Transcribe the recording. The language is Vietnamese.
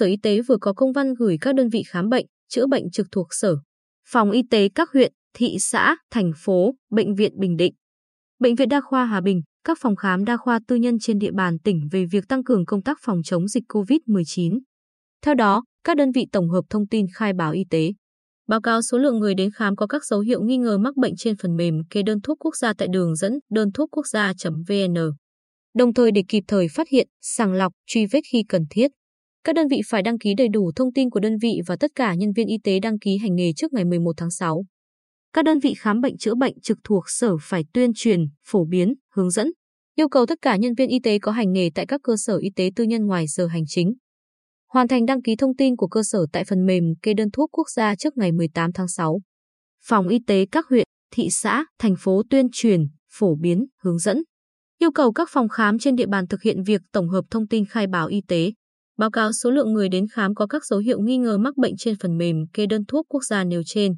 Sở Y tế vừa có công văn gửi các đơn vị khám bệnh, chữa bệnh trực thuộc Sở, Phòng Y tế các huyện, thị xã, thành phố, Bệnh viện Bình Định, Bệnh viện Đa khoa Hà Bình, các phòng khám đa khoa tư nhân trên địa bàn tỉnh về việc tăng cường công tác phòng chống dịch COVID-19. Theo đó, các đơn vị tổng hợp thông tin khai báo y tế, báo cáo số lượng người đến khám có các dấu hiệu nghi ngờ mắc bệnh trên phần mềm kê đơn thuốc quốc gia tại đường dẫn đơn thuốc quốc gia.vn. Đồng thời để kịp thời phát hiện, sàng lọc, truy vết khi cần thiết. Các đơn vị phải đăng ký đầy đủ thông tin của đơn vị và tất cả nhân viên y tế đăng ký hành nghề trước ngày 11 tháng 6. Các đơn vị khám bệnh chữa bệnh trực thuộc sở phải tuyên truyền, phổ biến, hướng dẫn, yêu cầu tất cả nhân viên y tế có hành nghề tại các cơ sở y tế tư nhân ngoài giờ hành chính. Hoàn thành đăng ký thông tin của cơ sở tại phần mềm kê đơn thuốc quốc gia trước ngày 18 tháng 6. Phòng y tế các huyện, thị xã, thành phố tuyên truyền, phổ biến, hướng dẫn. Yêu cầu các phòng khám trên địa bàn thực hiện việc tổng hợp thông tin khai báo y tế, báo cáo số lượng người đến khám có các dấu hiệu nghi ngờ mắc bệnh trên phần mềm kê đơn thuốc quốc gia nêu trên.